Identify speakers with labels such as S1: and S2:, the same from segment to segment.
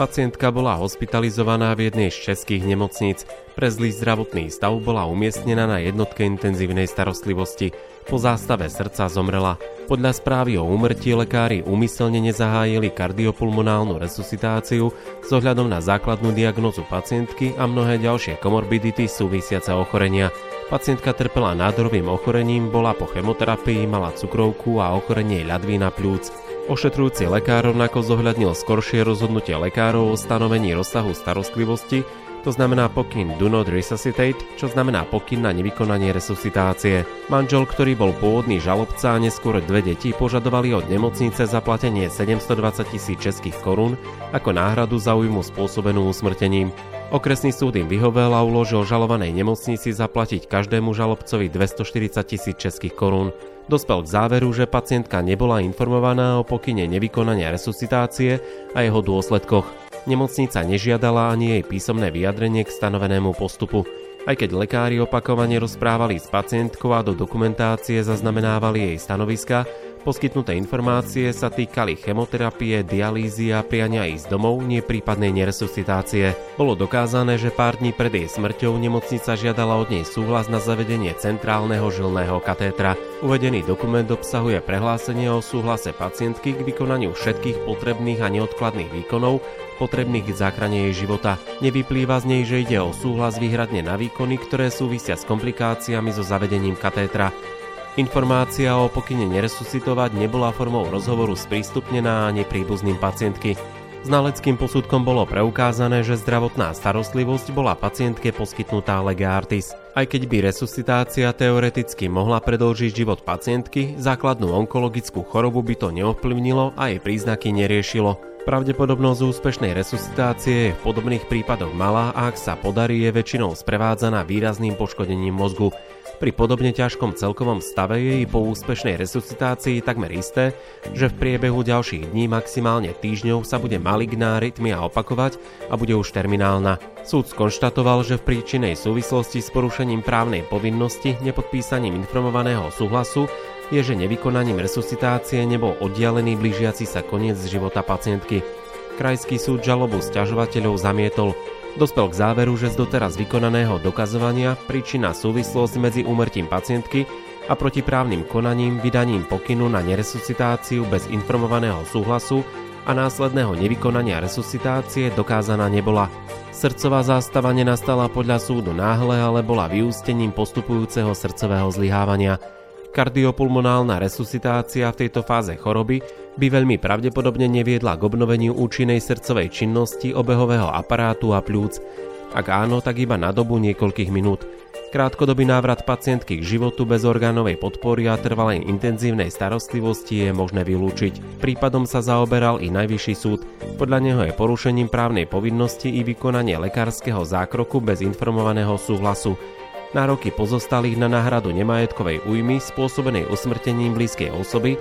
S1: Pacientka bola hospitalizovaná v jednej z českých nemocníc. Pre zlý zdravotný stav bola umiestnená na jednotke intenzívnej starostlivosti. Po zástave srdca zomrela. Podľa správy o úmrtí lekári úmyselne nezahájili kardiopulmonálnu resuscitáciu s ohľadom na základnú diagnozu pacientky a mnohé ďalšie komorbidity súvisiace ochorenia. Pacientka trpela nádorovým ochorením, bola po chemoterapii, mala cukrovku a ochorenie ľadvína pľúc. Ošetrujúci lekár rovnako zohľadnil skoršie rozhodnutie lekárov o stanovení rozsahu starostlivosti, to znamená pokyn do not resuscitate, čo znamená pokyn na nevykonanie resuscitácie. Manžel, ktorý bol pôvodný žalobca a neskôr dve deti, požadovali od nemocnice zaplatenie 720 tisíc českých korún ako náhradu za újmu spôsobenú usmrtením. Okresný súd im vyhovel a uložil žalovanej nemocnici zaplatiť každému žalobcovi 240 tisíc českých korún. Dospel k záveru, že pacientka nebola informovaná o pokyne nevykonania resuscitácie a jeho dôsledkoch. Nemocnica nežiadala ani jej písomné vyjadrenie k stanovenému postupu. Aj keď lekári opakovane rozprávali s pacientkou a do dokumentácie zaznamenávali jej stanoviska, Poskytnuté informácie sa týkali chemoterapie, dialýzy a priania ísť domov, nie prípadnej neresuscitácie. Bolo dokázané, že pár dní pred jej smrťou nemocnica žiadala od nej súhlas na zavedenie centrálneho žilného katétra. Uvedený dokument obsahuje prehlásenie o súhlase pacientky k vykonaniu všetkých potrebných a neodkladných výkonov, potrebných k záchrane jej života. Nevyplýva z nej, že ide o súhlas výhradne na výkony, ktoré súvisia s komplikáciami so zavedením katétra. Informácia o pokyne neresuscitovať nebola formou rozhovoru sprístupnená ani príbuzným pacientky. Znaleckým posudkom bolo preukázané, že zdravotná starostlivosť bola pacientke poskytnutá lege artis. Aj keď by resuscitácia teoreticky mohla predlžiť život pacientky, základnú onkologickú chorobu by to neovplyvnilo a jej príznaky neriešilo. Pravdepodobnosť úspešnej resuscitácie je v podobných prípadoch malá a ak sa podarí, je väčšinou sprevádzaná výrazným poškodením mozgu. Pri podobne ťažkom celkovom stave je po úspešnej resuscitácii takmer isté, že v priebehu ďalších dní, maximálne týždňov sa bude maligná rytmia opakovať a bude už terminálna. Súd skonštatoval, že v príčinej súvislosti s porušením právnej povinnosti nepodpísaním informovaného súhlasu je, že nevykonaním resuscitácie nebol oddialený blížiaci sa koniec života pacientky. Krajský súd žalobu sťažovateľov zamietol. Dospel k záveru, že z doteraz vykonaného dokazovania príčina súvislosť medzi úmrtím pacientky a protiprávnym konaním, vydaním pokynu na neresuscitáciu bez informovaného súhlasu a následného nevykonania resuscitácie dokázaná nebola. Srdcová zástava nenastala podľa súdu náhle, ale bola vyústením postupujúceho srdcového zlyhávania. Kardiopulmonálna resuscitácia v tejto fáze choroby by veľmi pravdepodobne neviedla k obnoveniu účinnej srdcovej činnosti obehového aparátu a pľúc. Ak áno, tak iba na dobu niekoľkých minút. Krátkodobý návrat pacientky k životu bez orgánovej podpory a trvalej intenzívnej starostlivosti je možné vylúčiť. Prípadom sa zaoberal i Najvyšší súd. Podľa neho je porušením právnej povinnosti i vykonanie lekárskeho zákroku bez informovaného súhlasu. Nároky pozostalých na náhradu nemajetkovej újmy spôsobenej usmrtením blízkej osoby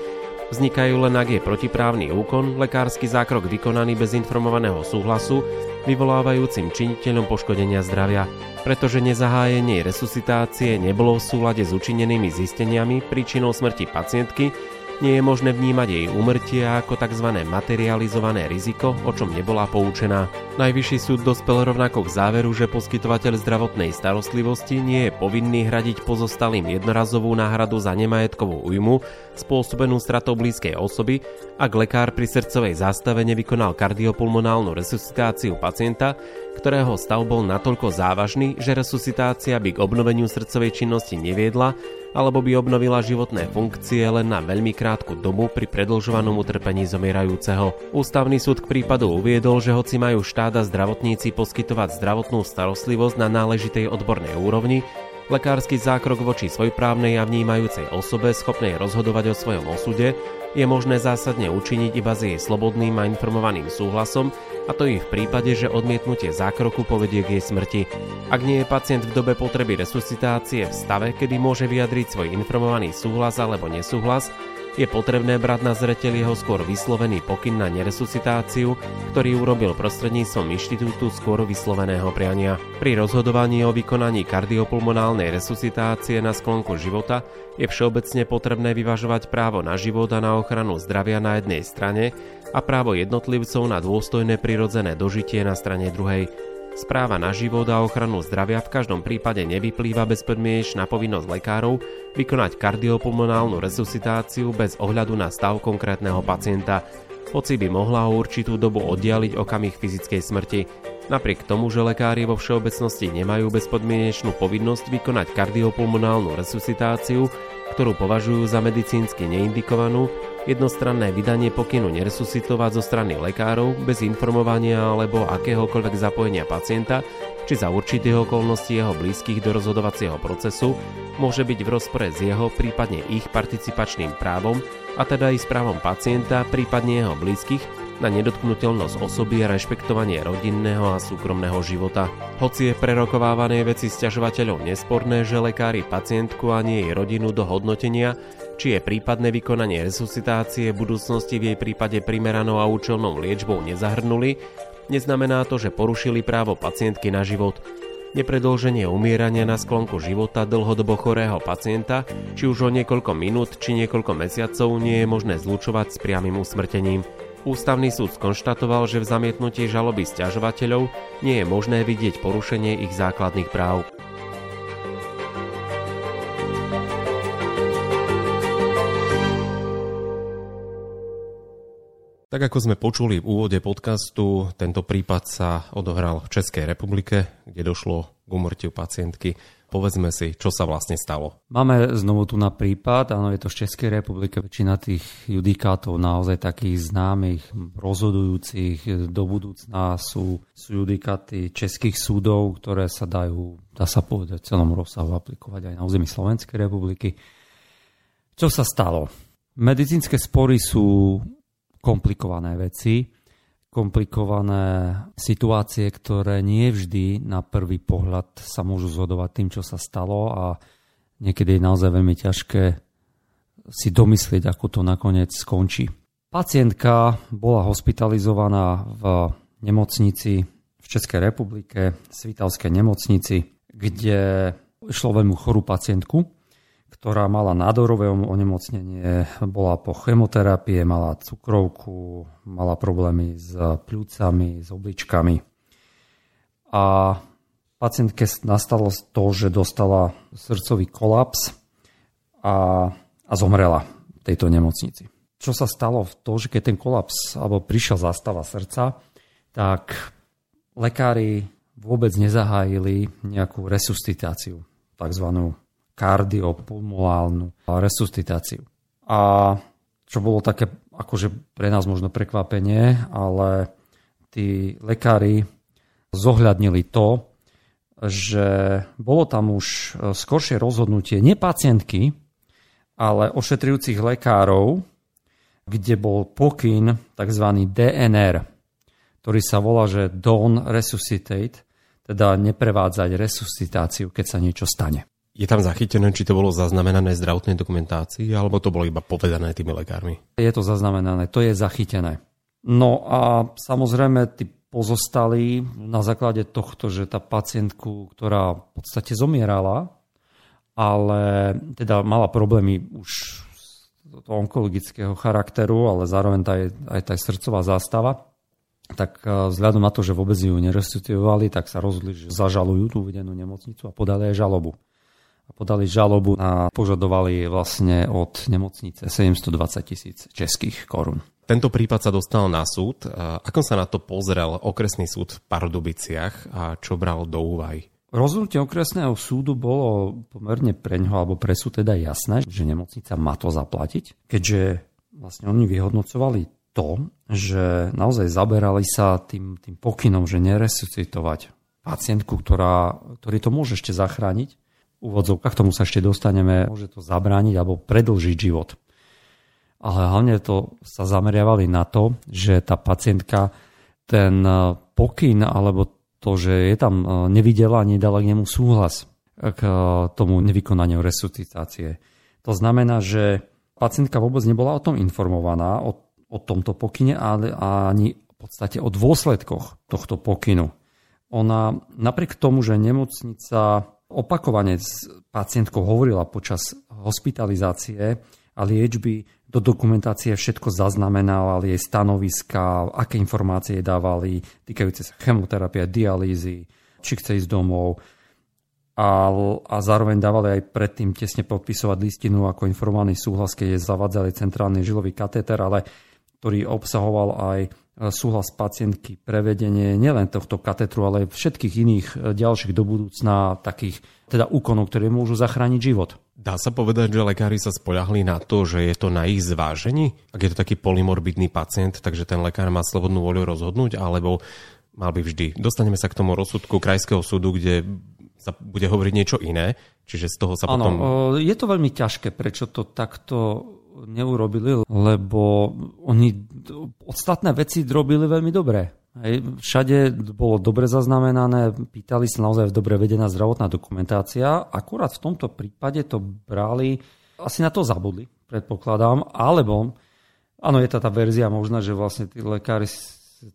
S1: vznikajú len ak je protiprávny úkon, lekársky zákrok vykonaný bez informovaného súhlasu, vyvolávajúcim činiteľom poškodenia zdravia. Pretože nezahájenie resuscitácie nebolo v súlade s učinenými zisteniami príčinou smrti pacientky, nie je možné vnímať jej úmrtie ako tzv. materializované riziko, o čom nebola poučená. Najvyšší súd dospel rovnako k záveru, že poskytovateľ zdravotnej starostlivosti nie je povinný hradiť pozostalým jednorazovú náhradu za nemajetkovú újmu spôsobenú stratou blízkej osoby, ak lekár pri srdcovej zástave nevykonal kardiopulmonálnu resuscitáciu pacienta, ktorého stav bol natoľko závažný, že resuscitácia by k obnoveniu srdcovej činnosti neviedla alebo by obnovila životné funkcie len na veľmi krátku dobu pri predlžovanom utrpení zomierajúceho. Ústavný súd k prípadu uviedol, že hoci majú štát a zdravotníci poskytovať zdravotnú starostlivosť na náležitej odbornej úrovni, lekársky zákrok voči svojprávnej a vnímajúcej osobe schopnej rozhodovať o svojom osude je možné zásadne učiniť iba s jej slobodným a informovaným súhlasom, a to i v prípade, že odmietnutie zákroku povedie k jej smrti. Ak nie je pacient v dobe potreby resuscitácie v stave, kedy môže vyjadriť svoj informovaný súhlas alebo nesúhlas, je potrebné brať na zreteľ jeho skôr vyslovený pokyn na neresuscitáciu, ktorý urobil prostredníctvom inštitútu skôr vysloveného priania. Pri rozhodovaní o vykonaní kardiopulmonálnej resuscitácie na sklonku života je všeobecne potrebné vyvažovať právo na život a na ochranu zdravia na jednej strane a právo jednotlivcov na dôstojné prirodzené dožitie na strane druhej. Správa na život a ochranu zdravia v každom prípade nevyplýva bezpodmienečná povinnosť lekárov vykonať kardiopulmonálnu resuscitáciu bez ohľadu na stav konkrétneho pacienta, hoci by mohla o určitú dobu oddialiť okamih fyzickej smrti. Napriek tomu, že lekári vo všeobecnosti nemajú bezpodmienečnú povinnosť vykonať kardiopulmonálnu resuscitáciu, ktorú považujú za medicínsky neindikovanú, Jednostranné vydanie pokynu neresuscitovať zo strany lekárov bez informovania alebo akéhokoľvek zapojenia pacienta či za určitých okolností jeho blízkych do rozhodovacieho procesu môže byť v rozpore s jeho, prípadne ich participačným právom a teda i s právom pacienta, prípadne jeho blízkych na nedotknutelnosť osoby a rešpektovanie rodinného a súkromného života. Hoci je prerokovávané veci sťažovateľov nesporné, že lekári pacientku ani jej rodinu do hodnotenia či je prípadné vykonanie resuscitácie v budúcnosti v jej prípade primeranou a účelnou liečbou nezahrnuli, neznamená to, že porušili právo pacientky na život. Nepredlženie umierania na sklonku života dlhodobo chorého pacienta, či už o niekoľko minút či niekoľko mesiacov nie je možné zlučovať s priamým usmrtením. Ústavný súd skonštatoval, že v zamietnutí žaloby stiažovateľov nie je možné vidieť porušenie ich základných práv. Tak ako sme počuli v úvode podcastu, tento prípad sa odohral v Českej republike, kde došlo k umrtiu pacientky. Povedzme si, čo sa vlastne stalo.
S2: Máme znovu tu na prípad, áno, je to v Českej republike, väčšina tých judikátov naozaj takých známych, rozhodujúcich do budúcna sú, sú judikáty českých súdov, ktoré sa dajú, dá sa povedať, celom rozsahu aplikovať aj na území Slovenskej republiky. Čo sa stalo? Medicínske spory sú komplikované veci, komplikované situácie, ktoré nie vždy na prvý pohľad sa môžu zhodovať tým, čo sa stalo a niekedy je naozaj veľmi ťažké si domyslieť, ako to nakoniec skončí. Pacientka bola hospitalizovaná v nemocnici v Českej republike, Svitavskej nemocnici, kde išlo veľmi chorú pacientku, ktorá mala nádorové onemocnenie, bola po chemoterapie, mala cukrovku, mala problémy s pľúcami, s obličkami. A pacientke nastalo to, že dostala srdcový kolaps a, a zomrela v tejto nemocnici. Čo sa stalo v to, že keď ten kolaps alebo prišiel zastava srdca, tak lekári vôbec nezahájili nejakú resuscitáciu, takzvanú kardiopulmonálnu resuscitáciu. A čo bolo také akože pre nás možno prekvapenie, ale tí lekári zohľadnili to, že bolo tam už skoršie rozhodnutie nie pacientky, ale ošetrujúcich lekárov, kde bol pokyn tzv. DNR, ktorý sa volá, že Don't Resuscitate, teda neprevádzať resuscitáciu, keď sa niečo stane.
S1: Je tam zachytené, či to bolo zaznamenané v zdravotnej dokumentácii, alebo to bolo iba povedané tými lekármi?
S2: Je to zaznamenané, to je zachytené. No a samozrejme, tí pozostali na základe tohto, že tá pacientku, ktorá v podstate zomierala, ale teda mala problémy už onkologického charakteru, ale zároveň aj, aj tá srdcová zástava, tak e, vzhľadom na to, že vôbec ju nerestituovali, tak sa rozhodli, že zažalujú tú uvedenú nemocnicu a podali aj žalobu a podali žalobu a požadovali vlastne od nemocnice 720 tisíc českých korún.
S1: Tento prípad sa dostal na súd. Ako sa na to pozrel okresný súd v Pardubiciach a čo bral do úvahy?
S2: Rozhodnutie okresného súdu bolo pomerne pre ňoho alebo pre súd teda jasné, že nemocnica má to zaplatiť, keďže vlastne oni vyhodnocovali to, že naozaj zaberali sa tým, tým pokynom, že neresuscitovať pacientku, ktorá, ktorý to môže ešte zachrániť, úvodzovkách, k tomu sa ešte dostaneme, môže to zabrániť alebo predlžiť život. Ale hlavne to sa zameriavali na to, že tá pacientka ten e, pokyn alebo to, že je tam e, nevidela, nedala k nemu súhlas k e, tomu nevykonaniu resuscitácie. To znamená, že pacientka vôbec nebola o tom informovaná, o, o tomto pokyne, ale ani v podstate o dôsledkoch tohto pokynu. Ona napriek tomu, že nemocnica opakovane s pacientkou hovorila počas hospitalizácie a liečby, do dokumentácie všetko zaznamenávali, jej stanoviska, aké informácie dávali týkajúce sa chemoterapie, dialýzy, či chce ísť domov. A, a zároveň dávali aj predtým tesne podpisovať listinu ako informovaný súhlas, keď je zavadzali centrálny žilový katéter, ale ktorý obsahoval aj súhlas pacientky, prevedenie nielen tohto katetru, ale aj všetkých iných e, ďalších do budúcna takých teda úkonov, ktoré môžu zachrániť život.
S1: Dá sa povedať, že lekári sa spoľahli na to, že je to na ich zvážení? Ak je to taký polymorbidný pacient, takže ten lekár má slobodnú voľu rozhodnúť, alebo mal by vždy. Dostaneme sa k tomu rozsudku Krajského súdu, kde sa bude hovoriť niečo iné, čiže z toho sa ano, potom...
S2: je to veľmi ťažké, prečo to takto neurobili, lebo oni ostatné veci robili veľmi dobre. Hej, všade bolo dobre zaznamenané, pýtali sa naozaj dobre vedená zdravotná dokumentácia. Akurát v tomto prípade to brali, asi na to zabudli, predpokladám, alebo, áno, je tá tá verzia možná, že vlastne tí lekári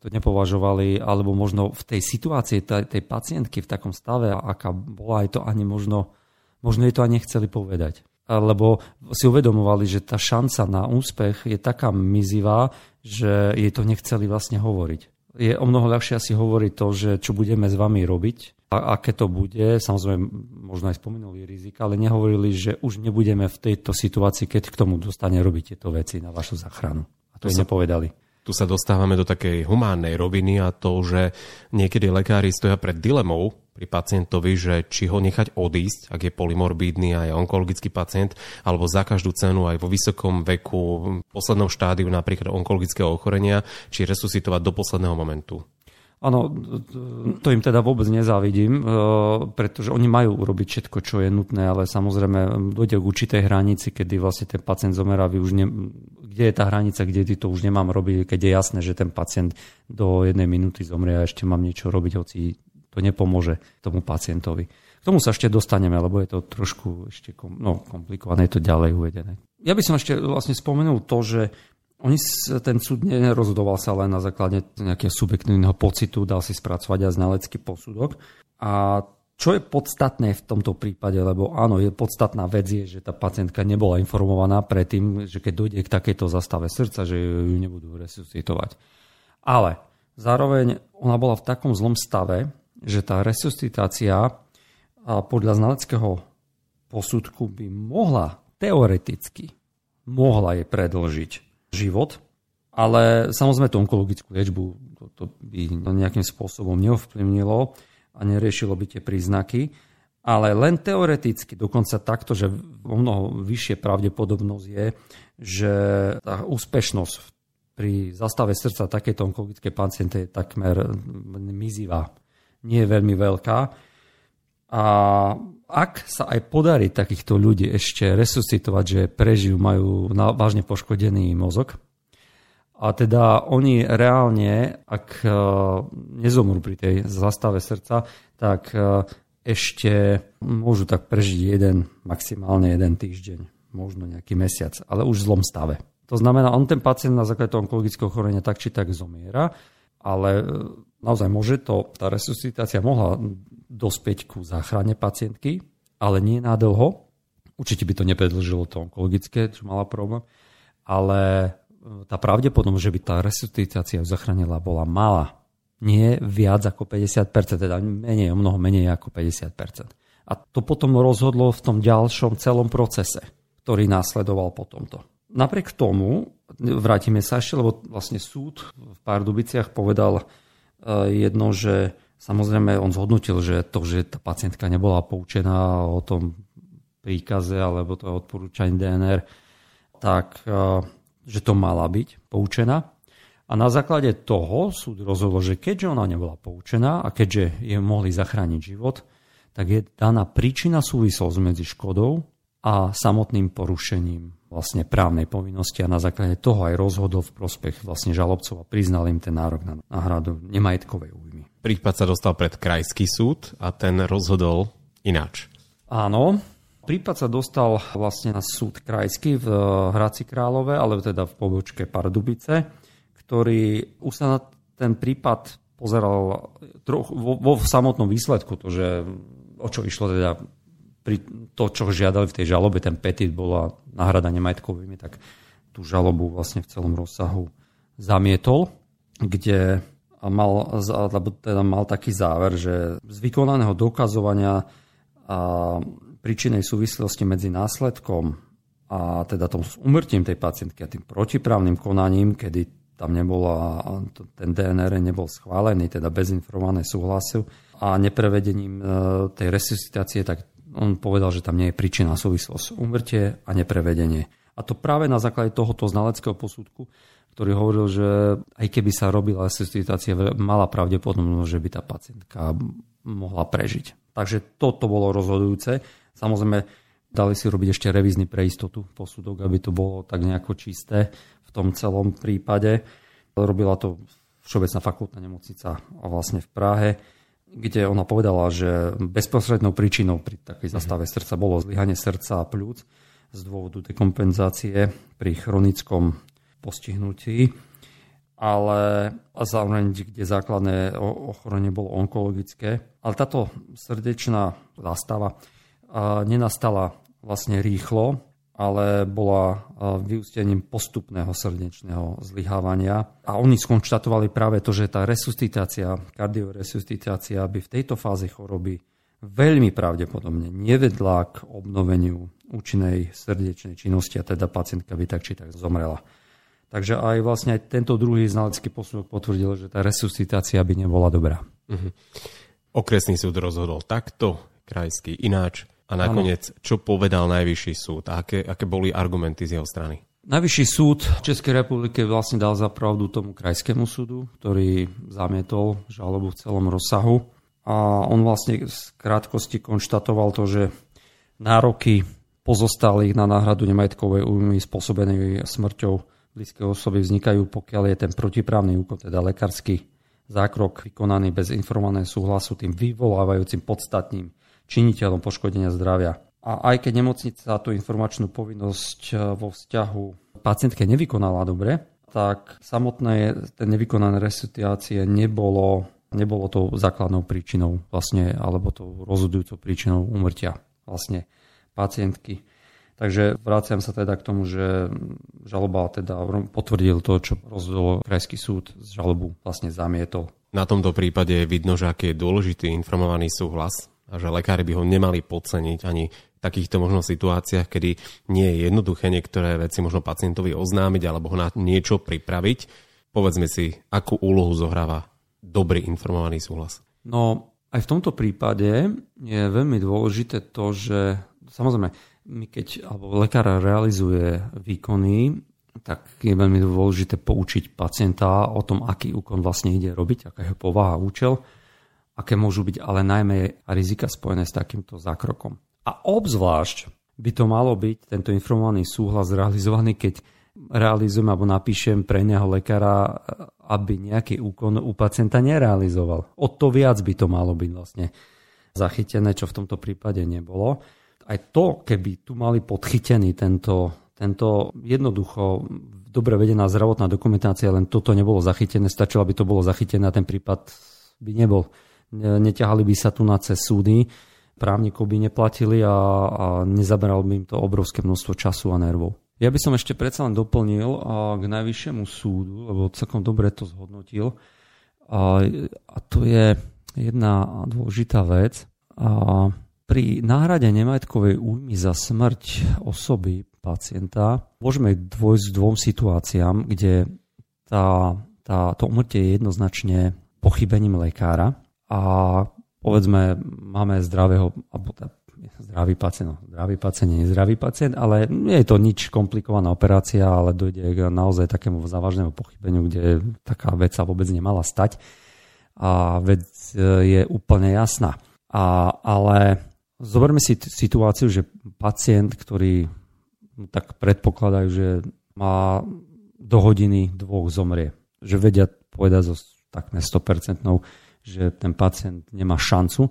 S2: to nepovažovali, alebo možno v tej situácii tej, tej pacientky v takom stave, aká bola aj to ani možno, možno jej to ani nechceli povedať. Lebo si uvedomovali, že tá šanca na úspech je taká mizivá, že jej to nechceli vlastne hovoriť. Je o mnoho ľahšie asi hovoriť to, že čo budeme s vami robiť, a aké to bude, samozrejme možno aj spomenuli rizika, ale nehovorili, že už nebudeme v tejto situácii, keď k tomu dostane robiť tieto veci na vašu záchranu. A to, to sa, nepovedali
S1: tu sa dostávame do takej humánnej roviny a to, že niekedy lekári stoja pred dilemou pri pacientovi, že či ho nechať odísť, ak je polymorbídny a je onkologický pacient, alebo za každú cenu aj vo vysokom veku, v poslednom štádiu napríklad onkologického ochorenia, či resuscitovať do posledného momentu.
S2: Áno, to im teda vôbec nezávidím, e, pretože oni majú urobiť všetko, čo je nutné, ale samozrejme dojde k určitej hranici, kedy vlastne ten pacient zomera, vy už ne, kde je tá hranica, kde to už nemám robiť, keď je jasné, že ten pacient do jednej minúty zomrie a ešte mám niečo robiť, hoci to nepomôže tomu pacientovi. K tomu sa ešte dostaneme, lebo je to trošku ešte kom, no, komplikované, je to ďalej uvedené. Ja by som ešte vlastne spomenul to, že oni, ten súd nerozhodoval sa len na základe nejakého subjektívneho pocitu, dal si spracovať aj znalecký posudok. A čo je podstatné v tomto prípade, lebo áno, je podstatná vec je, že tá pacientka nebola informovaná predtým, že keď dojde k takejto zastave srdca, že ju nebudú resuscitovať. Ale zároveň ona bola v takom zlom stave, že tá resuscitácia podľa znaleckého posudku by mohla teoreticky mohla jej predlžiť život, ale samozrejme tú onkologickú liečbu to, to by nejakým spôsobom neovplyvnilo a neriešilo by tie príznaky. Ale len teoreticky, dokonca takto, že o mnoho vyššie pravdepodobnosť je, že tá úspešnosť pri zastave srdca takéto onkologické paciente je takmer mizivá. Nie je veľmi veľká. A ak sa aj podarí takýchto ľudí ešte resuscitovať, že prežijú, majú vážne poškodený mozog, a teda oni reálne, ak e, nezomrú pri tej zastave srdca, tak e, ešte môžu tak prežiť jeden, maximálne jeden týždeň, možno nejaký mesiac, ale už v zlom stave. To znamená, on ten pacient na základe toho onkologického chorenia tak či tak zomiera, ale e, naozaj môže to, tá resuscitácia mohla dospieť ku záchrane pacientky, ale nie na dlho. Určite by to nepredlžilo to onkologické, čo mala problém, ale e, tá pravdepodobnosť, že by tá resuscitácia zachránila, bola malá. Nie viac ako 50%, teda menej, o mnoho menej ako 50%. A to potom rozhodlo v tom ďalšom celom procese, ktorý následoval po tomto. Napriek tomu, vrátime sa ešte, lebo vlastne súd v Pardubiciach povedal e, jedno, že Samozrejme, on zhodnotil, že to, že tá pacientka nebola poučená o tom príkaze alebo to odporúčaní DNR, tak e, že to mala byť poučená. A na základe toho súd rozhodol, že keďže ona nebola poučená a keďže je mohli zachrániť život, tak je daná príčina súvislosť medzi škodou a samotným porušením vlastne právnej povinnosti a na základe toho aj rozhodol v prospech vlastne žalobcov a priznal im ten nárok na náhradu nemajetkovej újmy.
S1: Prípad sa dostal pred krajský súd a ten rozhodol ináč.
S2: Áno, Prípad sa dostal vlastne na súd krajský v Hradci Králové, ale teda v pobočke Pardubice, ktorý už sa na ten prípad pozeral troch, vo, vo samotnom výsledku, to, že o čo išlo teda pri to, čo žiadali v tej žalobe, ten petit bola náhrada nemajetkovými, tak tú žalobu vlastne v celom rozsahu zamietol, kde mal, teda mal taký záver, že z vykonaného dokazovania a príčinej súvislosti medzi následkom a teda tom umrtím tej pacientky a tým protiprávnym konaním, kedy tam nebola, ten DNR nebol schválený, teda bez informované súhlasu a neprevedením e, tej resuscitácie, tak on povedal, že tam nie je príčina súvislosť umrtie a neprevedenie. A to práve na základe tohoto znaleckého posudku, ktorý hovoril, že aj keby sa robila resuscitácia, mala pravdepodobnosť, že by tá pacientka mohla prežiť. Takže toto bolo rozhodujúce. Samozrejme, dali si robiť ešte revízny pre istotu posudok, aby to bolo tak nejako čisté v tom celom prípade. Robila to Všeobecná fakultná nemocnica vlastne v Prahe, kde ona povedala, že bezprostrednou príčinou pri takej zastave srdca bolo zlyhanie srdca a pľúc z dôvodu dekompenzácie pri chronickom postihnutí, ale zároveň, kde základné ochorenie bolo onkologické. Ale táto srdečná zástava nenastala vlastne rýchlo, ale bola vyústením postupného srdečného zlyhávania. A oni skonštatovali práve to, že tá resuscitácia, kardioresuscitácia by v tejto fáze choroby veľmi pravdepodobne nevedla k obnoveniu účinnej srdečnej činnosti a teda pacientka by tak či tak zomrela. Takže aj vlastne aj tento druhý znalecký posudok potvrdil, že tá resuscitácia by nebola dobrá. Uh-huh.
S1: Okresný súd rozhodol takto, krajský ináč. A nakoniec, ano. čo povedal Najvyšší súd? A aké, aké boli argumenty z jeho strany?
S2: Najvyšší súd Českej republiky vlastne dal za pravdu tomu krajskému súdu, ktorý zamietol žalobu v celom rozsahu. A on vlastne z krátkosti konštatoval to, že nároky pozostalých na náhradu nemajetkovej újmy spôsobenej smrťou blízkej osoby vznikajú, pokiaľ je ten protiprávny úkon, teda lekársky zákrok vykonaný bez informovaného súhlasu tým vyvolávajúcim podstatným činiteľom poškodenia zdravia. A aj keď nemocnica tú informačnú povinnosť e, vo vzťahu pacientke nevykonala dobre, tak samotné ten nevykonané resuscitácie nebolo, nebolo tou základnou príčinou vlastne, alebo tou rozhodujúcou príčinou umrtia vlastne pacientky. Takže vraciam sa teda k tomu, že žaloba teda potvrdil to, čo rozhodol krajský súd žalobu vlastne zamietol.
S1: Na tomto prípade je vidno, že aký je dôležitý informovaný súhlas a že lekári by ho nemali podceniť ani v takýchto možno situáciách, kedy nie je jednoduché niektoré veci možno pacientovi oznámiť alebo ho na niečo pripraviť. Povedzme si, akú úlohu zohráva dobrý informovaný súhlas.
S2: No, aj v tomto prípade je veľmi dôležité to, že samozrejme, my keď, alebo lekár realizuje výkony, tak je veľmi dôležité poučiť pacienta o tom, aký úkon vlastne ide robiť, aká je povaha, účel aké môžu byť ale najmä rizika spojené s takýmto zákrokom. A obzvlášť by to malo byť tento informovaný súhlas realizovaný, keď realizujem alebo napíšem pre neho lekára, aby nejaký úkon u pacienta nerealizoval. O to viac by to malo byť vlastne zachytené, čo v tomto prípade nebolo. Aj to, keby tu mali podchytený tento, tento jednoducho dobre vedená zdravotná dokumentácia, len toto nebolo zachytené, stačilo, aby to bolo zachytené a ten prípad by nebol neťahali by sa tu na cez súdy, právnikov by neplatili a, a nezaberal by im to obrovské množstvo času a nervov. Ja by som ešte predsa len doplnil k najvyššiemu súdu, lebo celkom dobre to zhodnotil. A, a to je jedna dôležitá vec. A pri náhrade nemajetkovej újmy za smrť osoby pacienta môžeme dôjsť k dvom situáciám, kde tá, tá, to umrtie je jednoznačne pochybením lekára a povedzme máme zdravého, alebo zdravý pacient, no, zdravý pacient, nie zdravý pacient, ale nie je to nič komplikovaná operácia, ale dojde k naozaj takému závažnému pochybeniu, kde taká vec sa vôbec nemala stať a vec e, je úplne jasná. A, ale zoberme si t- situáciu, že pacient, ktorý no, tak predpokladajú, že má do hodiny dvoch zomrie. Že vedia povedať so takmer 100% že ten pacient nemá šancu.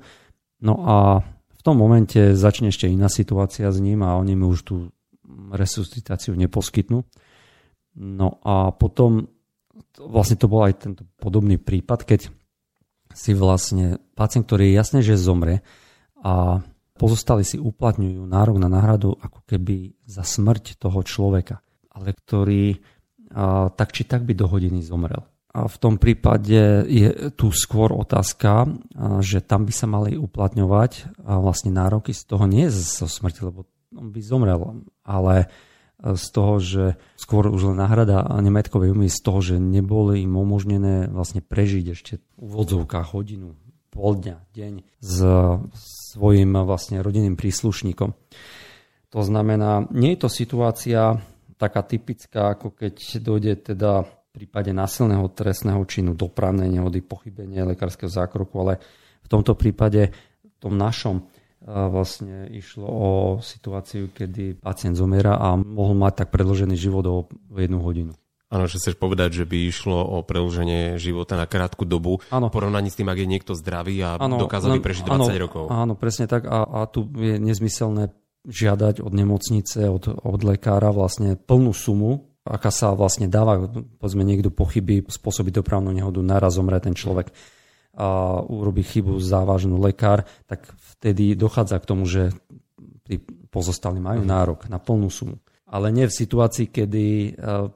S2: No a v tom momente začne ešte iná situácia s ním a oni mu už tú resuscitáciu neposkytnú. No a potom vlastne to bol aj tento podobný prípad, keď si vlastne pacient, ktorý je jasné, že zomre a pozostali si uplatňujú nárok na náhradu ako keby za smrť toho človeka, ale ktorý a, tak či tak by do hodiny zomrel. A v tom prípade je tu skôr otázka, že tam by sa mali uplatňovať vlastne nároky z toho nie zo smrti, lebo on by zomrel, ale z toho, že skôr už len náhrada nemetkovej umy z toho, že neboli im umožnené vlastne prežiť ešte v hodinu, pol dňa, deň s svojim vlastne rodinným príslušníkom. To znamená, nie je to situácia taká typická, ako keď dojde teda prípade násilného trestného činu, dopravnej nehody, pochybenie lekárskeho zákroku, ale v tomto prípade v tom našom vlastne išlo o situáciu, kedy pacient zomiera a mohol mať tak predložený život o jednu hodinu.
S1: Áno, že chceš povedať, že by išlo o predlženie života na krátku dobu ano. v porovnaní s tým, ak je niekto zdravý a ano, dokázal by prežiť 20 ano, rokov.
S2: Áno, presne tak a, a tu je nezmyselné žiadať od nemocnice, od, od lekára vlastne plnú sumu, aká sa vlastne dáva, povedzme niekto pochybí, spôsobí dopravnú nehodu, naraz zomre ten človek a urobí chybu závažnú lekár, tak vtedy dochádza k tomu, že tí pozostali majú mhm. nárok na plnú sumu. Ale nie v situácii, kedy e,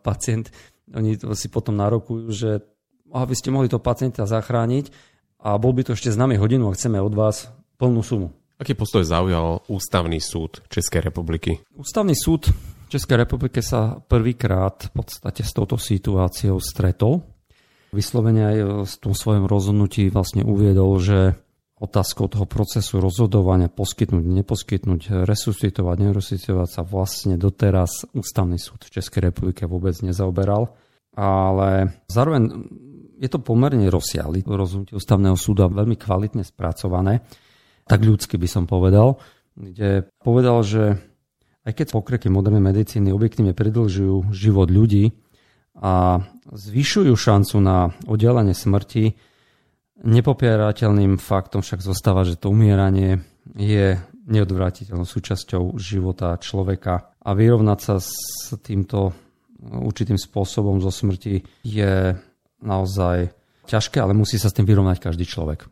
S2: pacient, oni si potom nárokujú, že aby ste mohli to pacienta zachrániť a bol by to ešte s nami hodinu a chceme od vás plnú sumu.
S1: Aký postoj zaujal Ústavný súd Českej republiky?
S2: Ústavný súd Českej republike sa prvýkrát v podstate s touto situáciou stretol vyslovene aj v tom svojom rozhodnutí vlastne uviedol, že otázkou toho procesu rozhodovania poskytnúť, neposkytnúť, resuscitovať, neresuscitovať sa vlastne doteraz ústavný súd v Českej republike vôbec nezaoberal. Ale zároveň je to pomerne rozsiahly rozhodnutie ústavného súda, veľmi kvalitne spracované, tak ľudsky by som povedal, kde povedal, že aj keď pokreky modernej medicíny objektívne predlžujú život ľudí, a zvyšujú šancu na oddelenie smrti. Nepopierateľným faktom však zostáva, že to umieranie je neodvratiteľnou súčasťou života človeka a vyrovnať sa s týmto určitým spôsobom zo smrti je naozaj ťažké, ale musí sa s tým vyrovnať každý človek.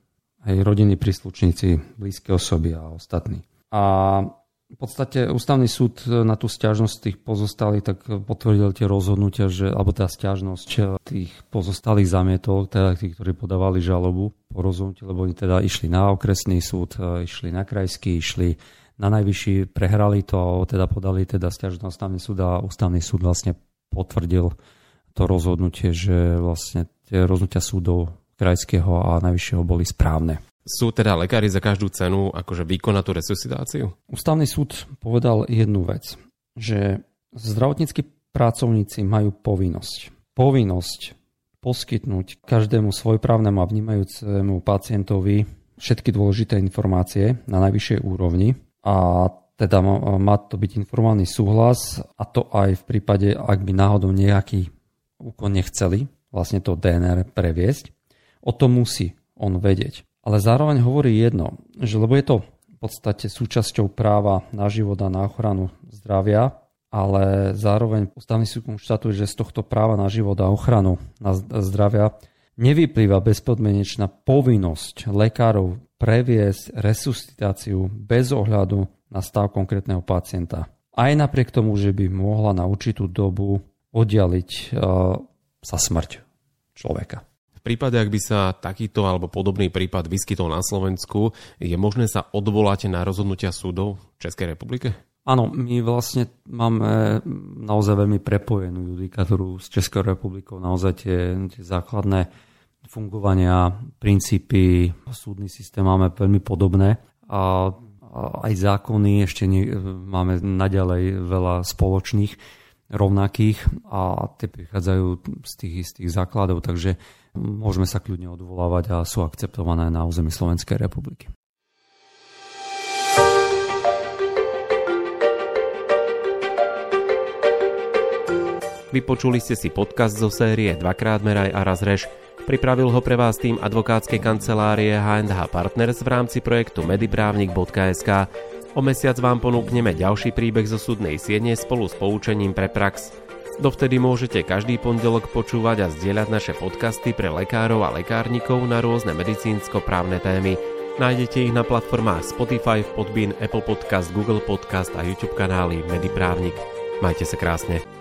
S2: Aj rodiny, príslušníci, blízke osoby a ostatní. A v podstate ústavný súd na tú stiažnosť tých pozostalých tak potvrdil tie rozhodnutia, že, alebo tá stiažnosť tých pozostalých zamietol, teda tých, ktorí podávali žalobu po rozhodnutí, lebo oni teda išli na okresný súd, išli na krajský, išli na najvyšší, prehrali to, teda podali teda stiažnosť ústavný súd a ústavný súd vlastne potvrdil to rozhodnutie, že vlastne tie rozhodnutia súdov krajského a najvyššieho boli správne.
S1: Sú teda lekári za každú cenu akože vykonať tú resuscitáciu?
S2: Ústavný súd povedal jednu vec, že zdravotníckí pracovníci majú povinnosť. Povinnosť poskytnúť každému svojprávnemu a vnímajúcemu pacientovi všetky dôležité informácie na najvyššej úrovni a teda má to byť informovaný súhlas a to aj v prípade, ak by náhodou nejaký úkon nechceli vlastne to DNR previesť. O tom musí on vedieť ale zároveň hovorí jedno, že lebo je to v podstate súčasťou práva na život a na ochranu zdravia, ale zároveň ústavný súd konštatuje, že z tohto práva na život a ochranu na zdravia nevyplýva bezpodmienečná povinnosť lekárov previesť resuscitáciu bez ohľadu na stav konkrétneho pacienta. Aj napriek tomu, že by mohla na určitú dobu oddialiť uh, sa smrť človeka
S1: prípade, ak by sa takýto alebo podobný prípad vyskytol na Slovensku, je možné sa odvolať na rozhodnutia súdov v Českej republike?
S2: Áno, my vlastne máme naozaj veľmi prepojenú judikatúru s Českou republikou, naozaj tie, tie základné fungovania, princípy, súdny systém máme veľmi podobné a, aj zákony ešte nie, máme naďalej veľa spoločných rovnakých a tie prichádzajú z tých istých základov, takže môžeme sa kľudne odvolávať a sú akceptované na území Slovenskej republiky.
S1: Vypočuli ste si podcast zo série Dvakrát meraj a raz rež. Pripravil ho pre vás tým advokátskej kancelárie H&H Partners v rámci projektu mediprávnik.sk. O mesiac vám ponúkneme ďalší príbeh zo súdnej siene spolu s poučením pre prax. Dovtedy môžete každý pondelok počúvať a zdieľať naše podcasty pre lekárov a lekárnikov na rôzne medicínsko-právne témy. Nájdete ich na platformách Spotify, Podbean, Apple Podcast, Google Podcast a YouTube kanály Mediprávnik. Majte sa krásne.